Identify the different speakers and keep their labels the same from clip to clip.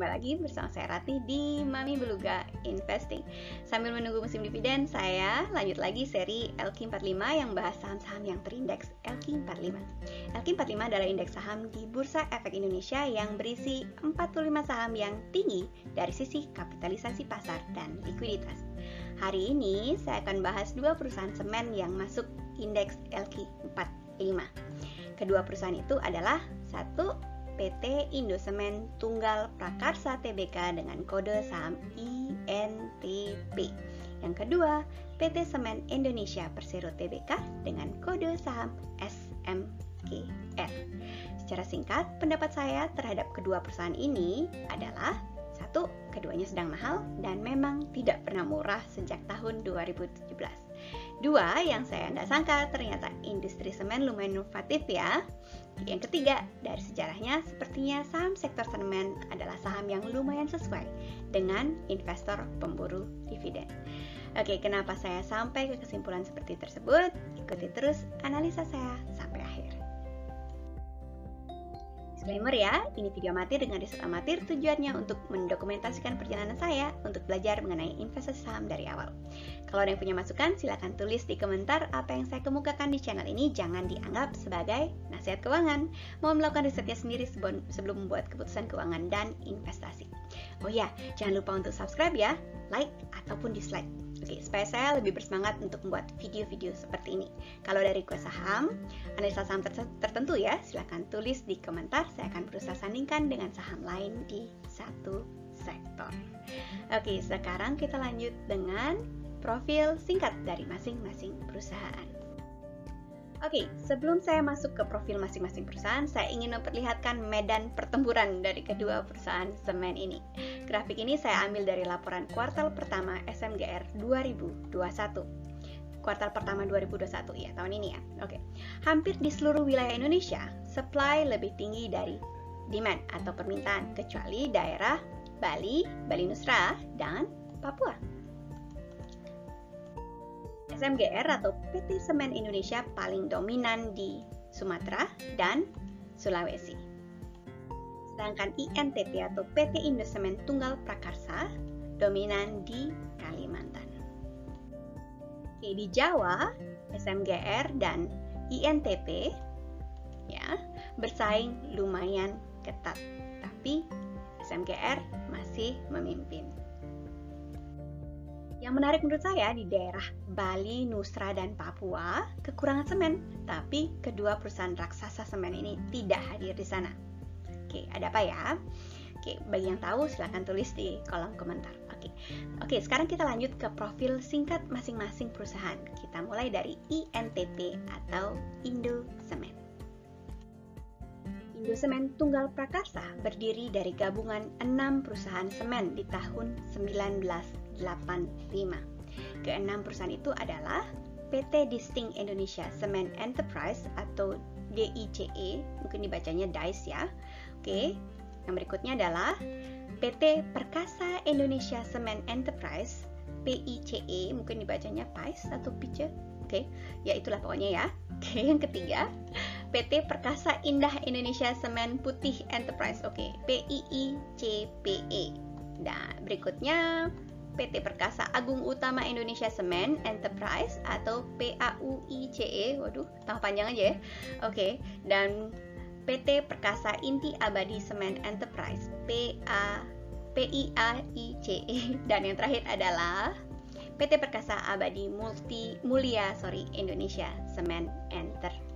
Speaker 1: Kembali lagi bersama saya Ratih di Mami Beluga Investing. Sambil menunggu musim dividen, saya lanjut lagi seri LQ45 yang bahas saham-saham yang terindeks LQ45 LQ45 adalah indeks saham di Bursa Efek Indonesia yang berisi 45 saham yang tinggi dari sisi kapitalisasi pasar dan likuiditas. Hari ini saya akan bahas dua perusahaan semen yang masuk indeks LQ45 Kedua perusahaan itu adalah satu PT Indosemen Tunggal Prakarsa Tbk dengan kode saham INTP. Yang kedua, PT Semen Indonesia Persero Tbk dengan kode saham SMGR. Secara singkat, pendapat saya terhadap kedua perusahaan ini adalah satu, keduanya sedang mahal dan memang tidak pernah murah sejak tahun 2017. Dua, yang saya tidak sangka ternyata industri semen lumayan inovatif ya. Yang ketiga, dari sejarahnya sepertinya saham sektor semen adalah saham yang lumayan sesuai dengan investor pemburu dividen. Oke, kenapa saya sampai ke kesimpulan seperti tersebut? Ikuti terus analisa saya sampai akhir. Disclaimer ya, ini video amatir dengan riset amatir tujuannya untuk mendokumentasikan perjalanan saya untuk belajar mengenai investasi saham dari awal. Kalau ada yang punya masukan, silahkan tulis di komentar apa yang saya kemukakan di channel ini jangan dianggap sebagai nasihat keuangan. Mau melakukan risetnya sendiri sebelum membuat keputusan keuangan dan investasi. Oh ya, jangan lupa untuk subscribe ya, like ataupun dislike. Oke, supaya saya lebih bersemangat untuk membuat video-video seperti ini. Kalau dari kue saham, analisa saham tertentu ya, silahkan tulis di komentar. Saya akan berusaha sandingkan dengan saham lain di satu sektor. Oke, sekarang kita lanjut dengan profil singkat dari masing-masing perusahaan. Oke, sebelum saya masuk ke profil masing-masing perusahaan, saya ingin memperlihatkan medan pertempuran dari kedua perusahaan semen ini. Grafik ini saya ambil dari laporan kuartal pertama SMGR 2021 kuartal pertama 2021 ya tahun ini ya. Oke. Hampir di seluruh wilayah Indonesia, supply lebih tinggi dari demand atau permintaan kecuali daerah Bali, Bali Nusra dan Papua. SMGR atau PT Semen Indonesia paling dominan di Sumatera dan Sulawesi. Sedangkan INTP atau PT Indosemen Tunggal Prakarsa dominan di Kalimantan. Oke, di Jawa, SMGR dan INTP ya bersaing lumayan ketat, tapi SMGR masih memimpin. Yang menarik menurut saya di daerah Bali, Nusra, dan Papua kekurangan semen, tapi kedua perusahaan raksasa semen ini tidak hadir di sana. Oke, ada apa ya? Oke, bagi yang tahu silahkan tulis di kolom komentar. Oke, oke sekarang kita lanjut ke profil singkat masing-masing perusahaan. Kita mulai dari INTP atau Indo Semen. Indosemen Tunggal Prakarsa berdiri dari gabungan enam perusahaan semen di tahun 1985. Keenam perusahaan itu adalah PT Distinct Indonesia Semen Enterprise atau DICE, mungkin dibacanya DICE ya. Oke, yang berikutnya adalah PT Perkasa Indonesia Semen Enterprise PICE, mungkin dibacanya PICE atau PICE. Oke, ya itulah pokoknya ya. Oke, yang ketiga PT Perkasa Indah Indonesia Semen Putih Enterprise. Oke, PIICPE. Nah, berikutnya PT Perkasa Agung Utama Indonesia Semen Enterprise atau PAUICE. Waduh, tambah panjang aja ya. Oke, dan PT Perkasa Inti Abadi Semen Enterprise PA PIAICE dan yang terakhir adalah PT Perkasa Abadi Multi Mulia sorry Indonesia Semen Enterprise.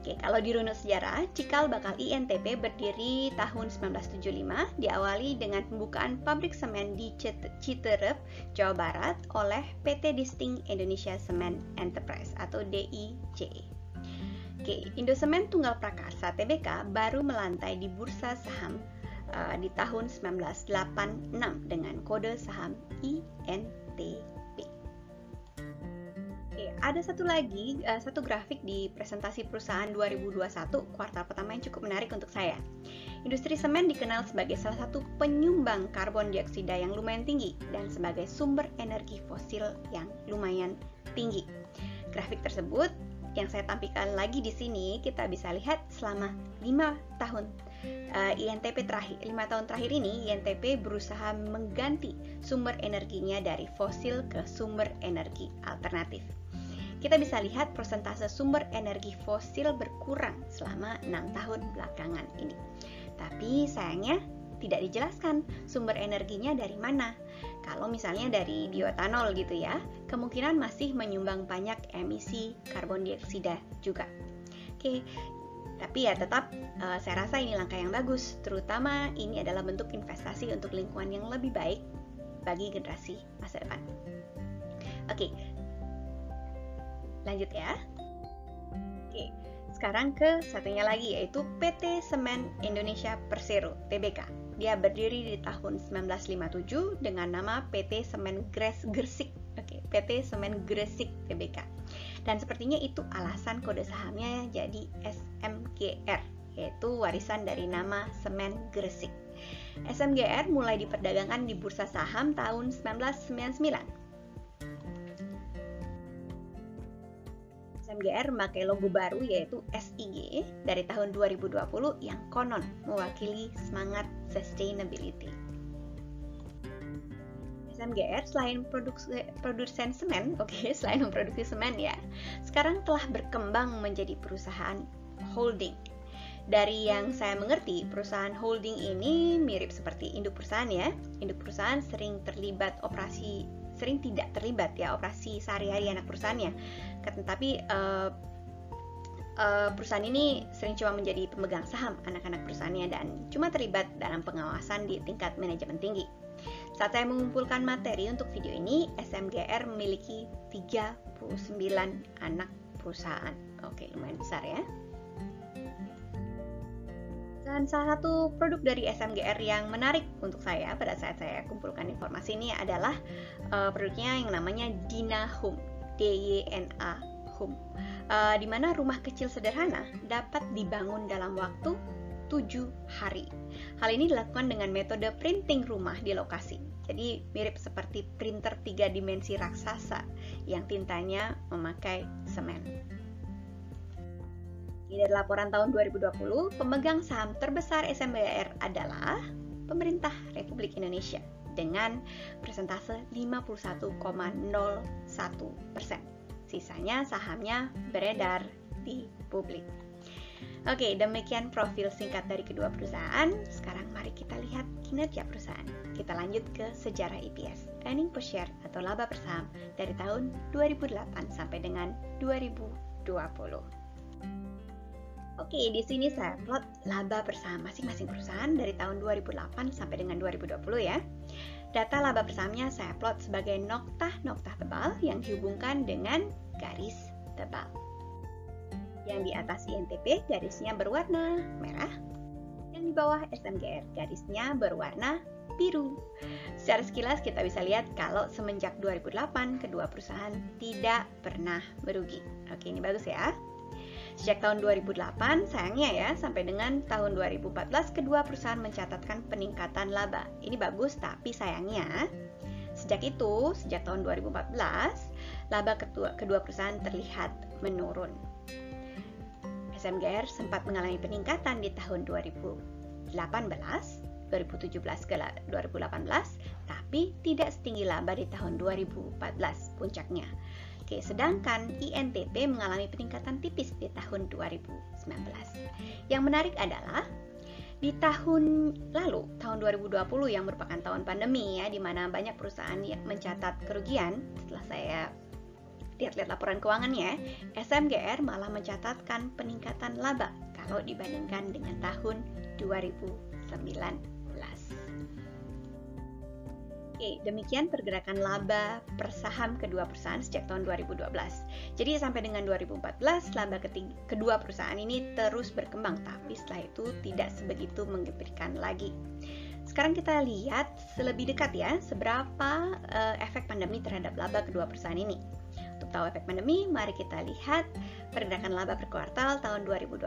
Speaker 1: Oke, kalau di runut sejarah, cikal bakal INTP berdiri tahun 1975 diawali dengan pembukaan pabrik semen di Citerep, Jawa Barat oleh PT Distinct Indonesia Semen Enterprise atau DICE. Oke, Indosemen Tunggal Prakarsa TBK baru melantai di bursa saham uh, di tahun 1986 dengan kode saham INTP ada satu lagi, uh, satu grafik di presentasi perusahaan 2021 kuartal pertama yang cukup menarik untuk saya. Industri semen dikenal sebagai salah satu penyumbang karbon dioksida yang lumayan tinggi dan sebagai sumber energi fosil yang lumayan tinggi. Grafik tersebut yang saya tampilkan lagi di sini kita bisa lihat selama 5 tahun uh, INTP terakhir 5 tahun terakhir ini INTP berusaha mengganti sumber energinya dari fosil ke sumber energi alternatif. Kita bisa lihat persentase sumber energi fosil berkurang selama 6 tahun belakangan ini. Tapi sayangnya tidak dijelaskan sumber energinya dari mana. Kalau misalnya dari bioetanol gitu ya, kemungkinan masih menyumbang banyak emisi karbon dioksida juga. Oke, tapi ya tetap uh, saya rasa ini langkah yang bagus, terutama ini adalah bentuk investasi untuk lingkungan yang lebih baik bagi generasi masa depan. Oke, lanjut ya. Oke, sekarang ke satunya lagi yaitu PT Semen Indonesia Persero (TBK). Dia berdiri di tahun 1957 dengan nama PT Semen Gres Gresik. Oke, PT Semen Gresik TBK. Dan sepertinya itu alasan kode sahamnya jadi SMGR, yaitu warisan dari nama Semen Gresik. SMGR mulai diperdagangkan di bursa saham tahun 1999. SMGR memakai logo baru yaitu SIG dari tahun 2020 yang konon mewakili semangat sustainability. SMGR selain produksi, produsen semen, oke, okay, selain memproduksi semen ya, sekarang telah berkembang menjadi perusahaan holding. Dari yang saya mengerti, perusahaan holding ini mirip seperti induk perusahaan ya. Induk perusahaan sering terlibat operasi, sering tidak terlibat ya operasi sehari-hari anak perusahaannya. Tetapi uh, uh, perusahaan ini sering cuma menjadi pemegang saham anak-anak perusahaannya dan cuma terlibat dalam pengawasan di tingkat manajemen tinggi. Saat saya mengumpulkan materi untuk video ini, SMGR memiliki 39 anak perusahaan. Oke, lumayan besar ya. Dan salah satu produk dari SMGR yang menarik untuk saya pada saat saya kumpulkan informasi ini adalah uh, produknya yang namanya Dina Home, D-Y-N-A Home, uh, di mana rumah kecil sederhana dapat dibangun dalam waktu 7 hari. Hal ini dilakukan dengan metode printing rumah di lokasi. Jadi mirip seperti printer tiga dimensi raksasa yang tintanya memakai semen. Dari laporan tahun 2020, pemegang saham terbesar SMBR adalah pemerintah Republik Indonesia dengan persentase 51,01 persen. Sisanya sahamnya beredar di publik. Oke, demikian profil singkat dari kedua perusahaan. Sekarang mari kita lihat kinerja perusahaan. Kita lanjut ke sejarah EPS, earning per share atau laba per saham dari tahun 2008 sampai dengan 2020. Oke, di sini saya plot laba per saham masing-masing perusahaan dari tahun 2008 sampai dengan 2020 ya. Data laba per sahamnya saya plot sebagai noktah-noktah tebal yang dihubungkan dengan garis tebal. Yang di atas INTP garisnya berwarna merah, yang di bawah SMGR garisnya berwarna biru. Secara sekilas kita bisa lihat kalau semenjak 2008 kedua perusahaan tidak pernah merugi. Oke, ini bagus ya. Sejak tahun 2008, sayangnya ya, sampai dengan tahun 2014 kedua perusahaan mencatatkan peningkatan laba. Ini bagus, tapi sayangnya sejak itu, sejak tahun 2014, laba kedua, kedua perusahaan terlihat menurun. SMGR sempat mengalami peningkatan di tahun 2018, 2017 ke 2018, tapi tidak setinggi laba di tahun 2014 puncaknya. Oke, sedangkan INTP mengalami peningkatan tipis di tahun 2019. Yang menarik adalah di tahun lalu, tahun 2020 yang merupakan tahun pandemi ya, di mana banyak perusahaan yang mencatat kerugian setelah saya lihat-lihat laporan keuangannya, SMGR malah mencatatkan peningkatan laba kalau dibandingkan dengan tahun 2019. Oke, demikian pergerakan laba per saham kedua perusahaan sejak tahun 2012. Jadi sampai dengan 2014, laba kedua perusahaan ini terus berkembang, tapi setelah itu tidak sebegitu mengembirakan lagi. Sekarang kita lihat lebih dekat ya, seberapa uh, efek pandemi terhadap laba kedua perusahaan ini. Untuk tahu efek pandemi, mari kita lihat pergerakan laba per kuartal tahun 2020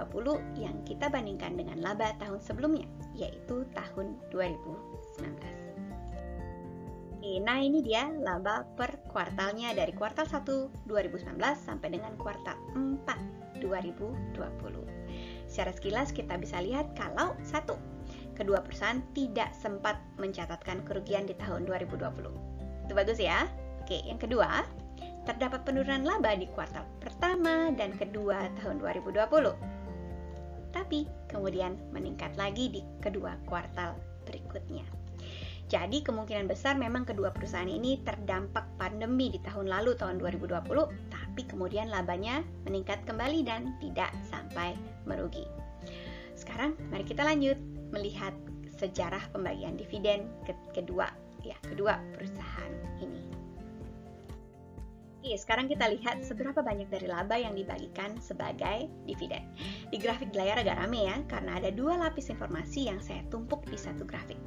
Speaker 1: yang kita bandingkan dengan laba tahun sebelumnya, yaitu tahun 2019. Nah ini dia laba per kuartalnya dari kuartal 1 2019 sampai dengan kuartal 4 2020. Secara sekilas kita bisa lihat kalau satu, kedua perusahaan tidak sempat mencatatkan kerugian di tahun 2020. Itu bagus ya. Oke, yang kedua, terdapat penurunan laba di kuartal pertama dan kedua tahun 2020. Tapi kemudian meningkat lagi di kedua kuartal berikutnya. Jadi kemungkinan besar memang kedua perusahaan ini terdampak pandemi di tahun lalu tahun 2020, tapi kemudian labanya meningkat kembali dan tidak sampai merugi. Sekarang mari kita lanjut melihat sejarah pembagian dividen kedua ya, kedua perusahaan ini. Oke, sekarang kita lihat seberapa banyak dari laba yang dibagikan sebagai dividen. Di grafik di layar agak rame ya, karena ada dua lapis informasi yang saya tumpuk di satu grafik.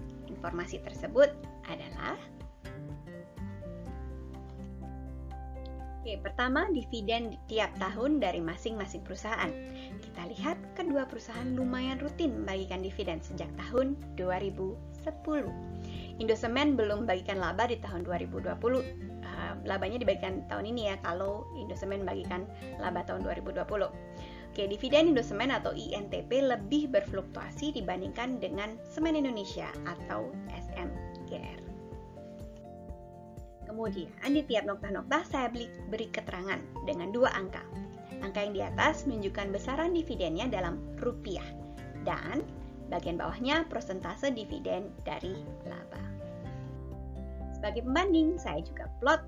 Speaker 1: Informasi tersebut adalah Oke, pertama dividen di tiap tahun dari masing-masing perusahaan. Kita lihat kedua perusahaan lumayan rutin membagikan dividen sejak tahun 2010. Indosemen belum membagikan laba di tahun 2020 labanya dibagikan tahun ini ya kalau Indosemen bagikan laba tahun 2020. Oke, dividen Indosemen atau INTP lebih berfluktuasi dibandingkan dengan Semen Indonesia atau SMGR. Kemudian di tiap nokta-nokta saya beri keterangan dengan dua angka. Angka yang di atas menunjukkan besaran dividennya dalam rupiah dan bagian bawahnya persentase dividen dari laba. Sebagai pembanding, saya juga plot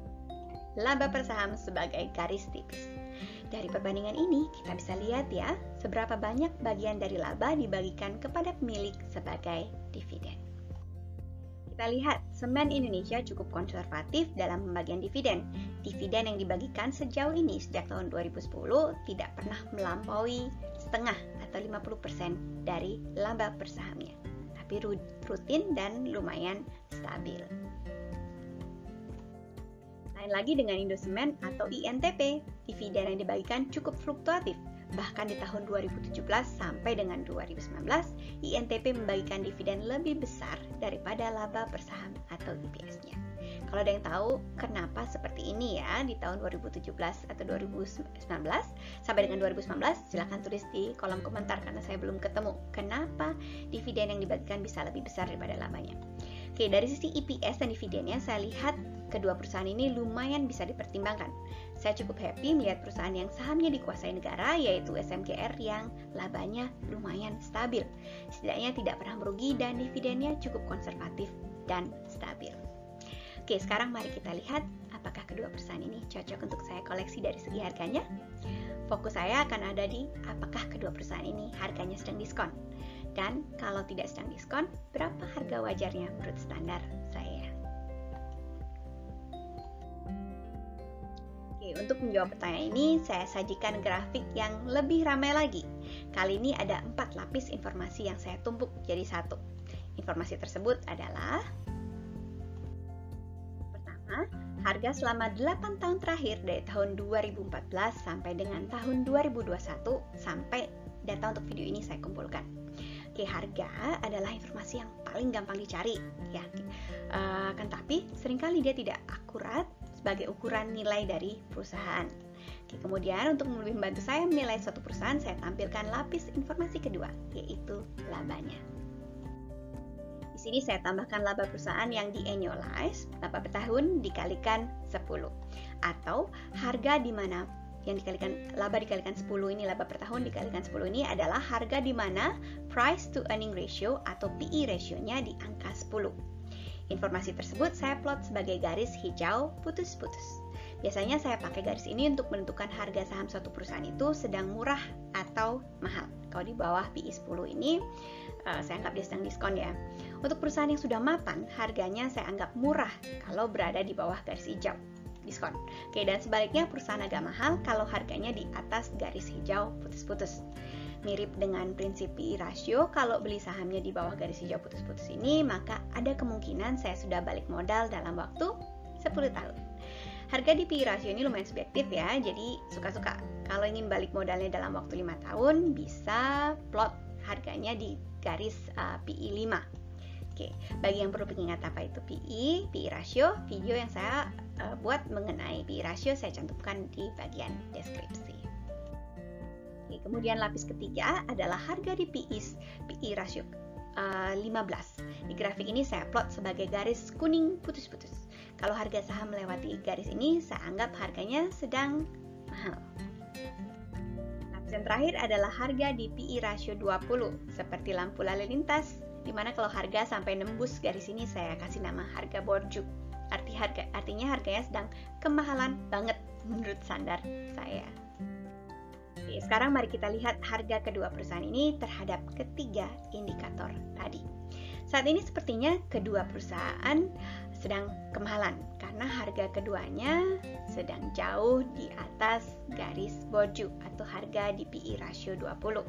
Speaker 1: laba per saham sebagai garis tipis. Dari perbandingan ini, kita bisa lihat ya, seberapa banyak bagian dari laba dibagikan kepada pemilik sebagai dividen. Kita lihat, semen Indonesia cukup konservatif dalam pembagian dividen. Dividen yang dibagikan sejauh ini sejak tahun 2010 tidak pernah melampaui setengah atau 50% dari laba per sahamnya. Tapi rutin dan lumayan stabil. Lain lagi dengan Indosemen atau INTP, dividen yang dibagikan cukup fluktuatif. Bahkan di tahun 2017 sampai dengan 2019, INTP membagikan dividen lebih besar daripada laba per saham atau EPS-nya. Kalau ada yang tahu kenapa seperti ini ya di tahun 2017 atau 2019 sampai dengan 2019 silahkan tulis di kolom komentar karena saya belum ketemu kenapa dividen yang dibagikan bisa lebih besar daripada labanya. Oke, dari sisi EPS dan dividennya saya lihat kedua perusahaan ini lumayan bisa dipertimbangkan. Saya cukup happy melihat perusahaan yang sahamnya dikuasai negara yaitu SMGR yang labanya lumayan stabil. Setidaknya tidak pernah merugi dan dividennya cukup konservatif dan stabil. Oke, sekarang mari kita lihat apakah kedua perusahaan ini cocok untuk saya koleksi dari segi harganya. Fokus saya akan ada di apakah kedua perusahaan ini harganya sedang diskon. Dan kalau tidak sedang diskon, berapa harga wajarnya menurut standar saya? Oke, untuk menjawab pertanyaan ini, saya sajikan grafik yang lebih ramai lagi. Kali ini ada empat lapis informasi yang saya tumpuk jadi satu. Informasi tersebut adalah Pertama, harga selama 8 tahun terakhir dari tahun 2014 sampai dengan tahun 2021 sampai data untuk video ini saya kumpulkan. Oke, harga adalah informasi yang paling gampang dicari, ya. Uh, kan tapi sering kali dia tidak akurat sebagai ukuran nilai dari perusahaan. Oke, kemudian untuk lebih membantu saya menilai suatu perusahaan, saya tampilkan lapis informasi kedua, yaitu labanya. Di sini saya tambahkan laba perusahaan yang di annualize, laba per tahun dikalikan 10 atau harga di mana yang dikalikan laba dikalikan 10 ini laba per tahun dikalikan 10 ini adalah harga di mana price to earning ratio atau PE ratio-nya di angka 10. Informasi tersebut saya plot sebagai garis hijau putus-putus. Biasanya saya pakai garis ini untuk menentukan harga saham suatu perusahaan itu sedang murah atau mahal. Kalau di bawah PE 10 ini uh, saya anggap dia sedang diskon ya. Untuk perusahaan yang sudah mapan, harganya saya anggap murah kalau berada di bawah garis hijau diskon. Oke, dan sebaliknya perusahaan agak mahal kalau harganya di atas garis hijau putus-putus. Mirip dengan prinsip PI rasio, kalau beli sahamnya di bawah garis hijau putus-putus ini, maka ada kemungkinan saya sudah balik modal dalam waktu 10 tahun. Harga di PI rasio ini lumayan subjektif ya, jadi suka-suka. Kalau ingin balik modalnya dalam waktu 5 tahun, bisa plot harganya di garis uh, PI 5 Oke, bagi yang perlu mengingat apa itu PI, PI ratio, video yang saya uh, buat mengenai PI ratio saya cantumkan di bagian deskripsi. Kemudian lapis ketiga adalah harga di PI, PI rasio uh, 15. Di grafik ini saya plot sebagai garis kuning putus-putus. Kalau harga saham melewati garis ini, saya anggap harganya sedang mahal. Lapis yang terakhir adalah harga di PI rasio 20, seperti lampu lalu lintas, di mana kalau harga sampai nembus garis ini saya kasih nama harga borjuk. Arti harga, artinya harganya sedang kemahalan banget menurut standar saya. Oke, sekarang mari kita lihat harga kedua perusahaan ini terhadap ketiga indikator tadi. Saat ini sepertinya kedua perusahaan sedang kemahalan karena harga keduanya sedang jauh di atas garis boju atau harga di PI rasio 20.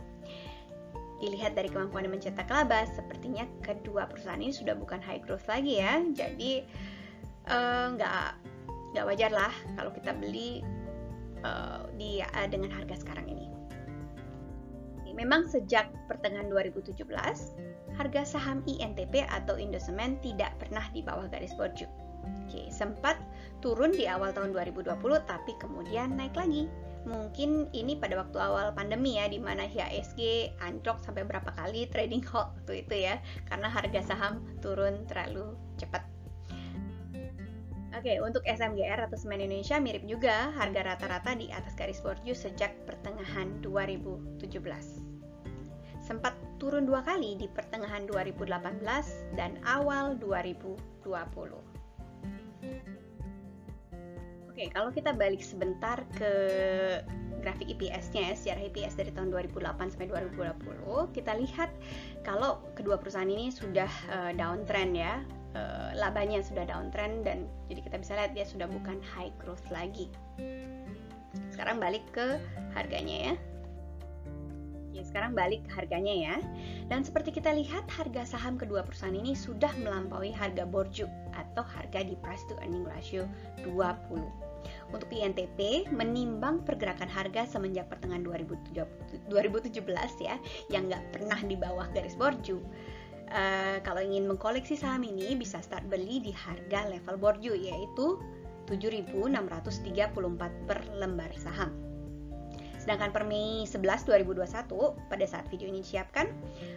Speaker 1: Dilihat dari kemampuan mencetak laba, sepertinya kedua perusahaan ini sudah bukan high growth lagi ya. Jadi eh, nggak uh, nggak wajar lah kalau kita beli uh, di uh, dengan harga sekarang ini. Memang sejak pertengahan 2017, harga saham INTP atau Indosemen tidak pernah di bawah garis borju. Oke, sempat turun di awal tahun 2020 tapi kemudian naik lagi. Mungkin ini pada waktu awal pandemi ya di mana IHSG anjlok sampai berapa kali trading halt waktu itu ya karena harga saham turun terlalu cepat. Oke, untuk SMGR atau Semen Indonesia mirip juga, harga rata-rata di atas garis borju sejak pertengahan 2017. Sempat turun dua kali di pertengahan 2018 dan awal 2020. Oke, kalau kita balik sebentar ke grafik EPS-nya ya, sejarah EPS dari tahun 2008 sampai 2020, kita lihat kalau kedua perusahaan ini sudah uh, downtrend ya, uh, labanya sudah downtrend dan jadi kita bisa lihat dia sudah bukan high growth lagi. Sekarang balik ke harganya ya. Oke, sekarang balik ke harganya ya. Dan seperti kita lihat harga saham kedua perusahaan ini sudah melampaui harga borju atau harga di price to earning ratio 20. Untuk INTP menimbang pergerakan harga semenjak pertengahan 2017 ya yang nggak pernah di bawah garis borju uh, kalau ingin mengkoleksi saham ini bisa start beli di harga level borju yaitu 7.634 per lembar saham. Sedangkan per Mei 11 2021 pada saat video ini disiapkan,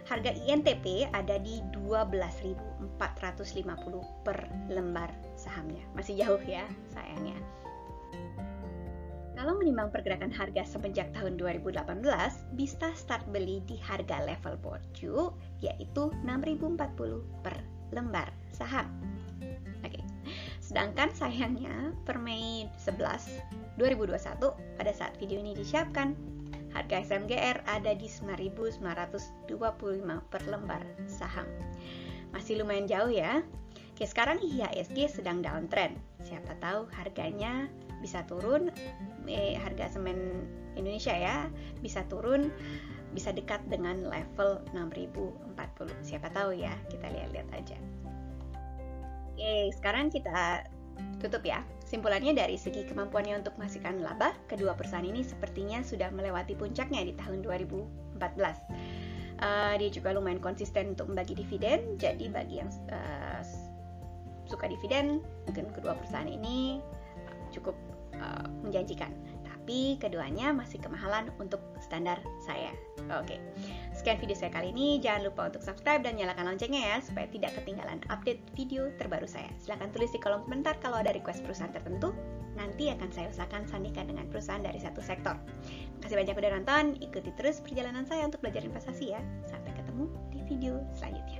Speaker 1: harga INTP ada di 12.450 per lembar sahamnya. Masih jauh ya sayangnya. Kalau menimbang pergerakan harga semenjak tahun 2018, bisa start beli di harga level borju yaitu 6.040 per lembar saham. Oke. Sedangkan sayangnya per Mei 11 2021 pada saat video ini disiapkan, harga SMGR ada di 9.925 per lembar saham. Masih lumayan jauh ya. Oke, sekarang IHSG sedang downtrend. Siapa tahu harganya bisa turun eh, harga semen Indonesia ya bisa turun bisa dekat dengan level 6040 siapa tahu ya kita lihat-lihat aja. Oke sekarang kita tutup ya. Simpulannya dari segi kemampuannya untuk menghasilkan laba, kedua perusahaan ini sepertinya sudah melewati puncaknya di tahun 2014. Uh, eh, dia juga lumayan konsisten untuk membagi dividen, jadi bagi yang uh, suka dividen, mungkin kedua perusahaan ini cukup uh, menjanjikan. Tapi keduanya masih kemahalan untuk standar saya. Oke, sekian video saya kali ini. Jangan lupa untuk subscribe dan nyalakan loncengnya ya, supaya tidak ketinggalan update video terbaru saya. Silahkan tulis di kolom komentar kalau ada request perusahaan tertentu. Nanti akan saya usahakan sandingkan dengan perusahaan dari satu sektor. Kasih banyak udah nonton. Ikuti terus perjalanan saya untuk belajar investasi ya. Sampai ketemu di video selanjutnya.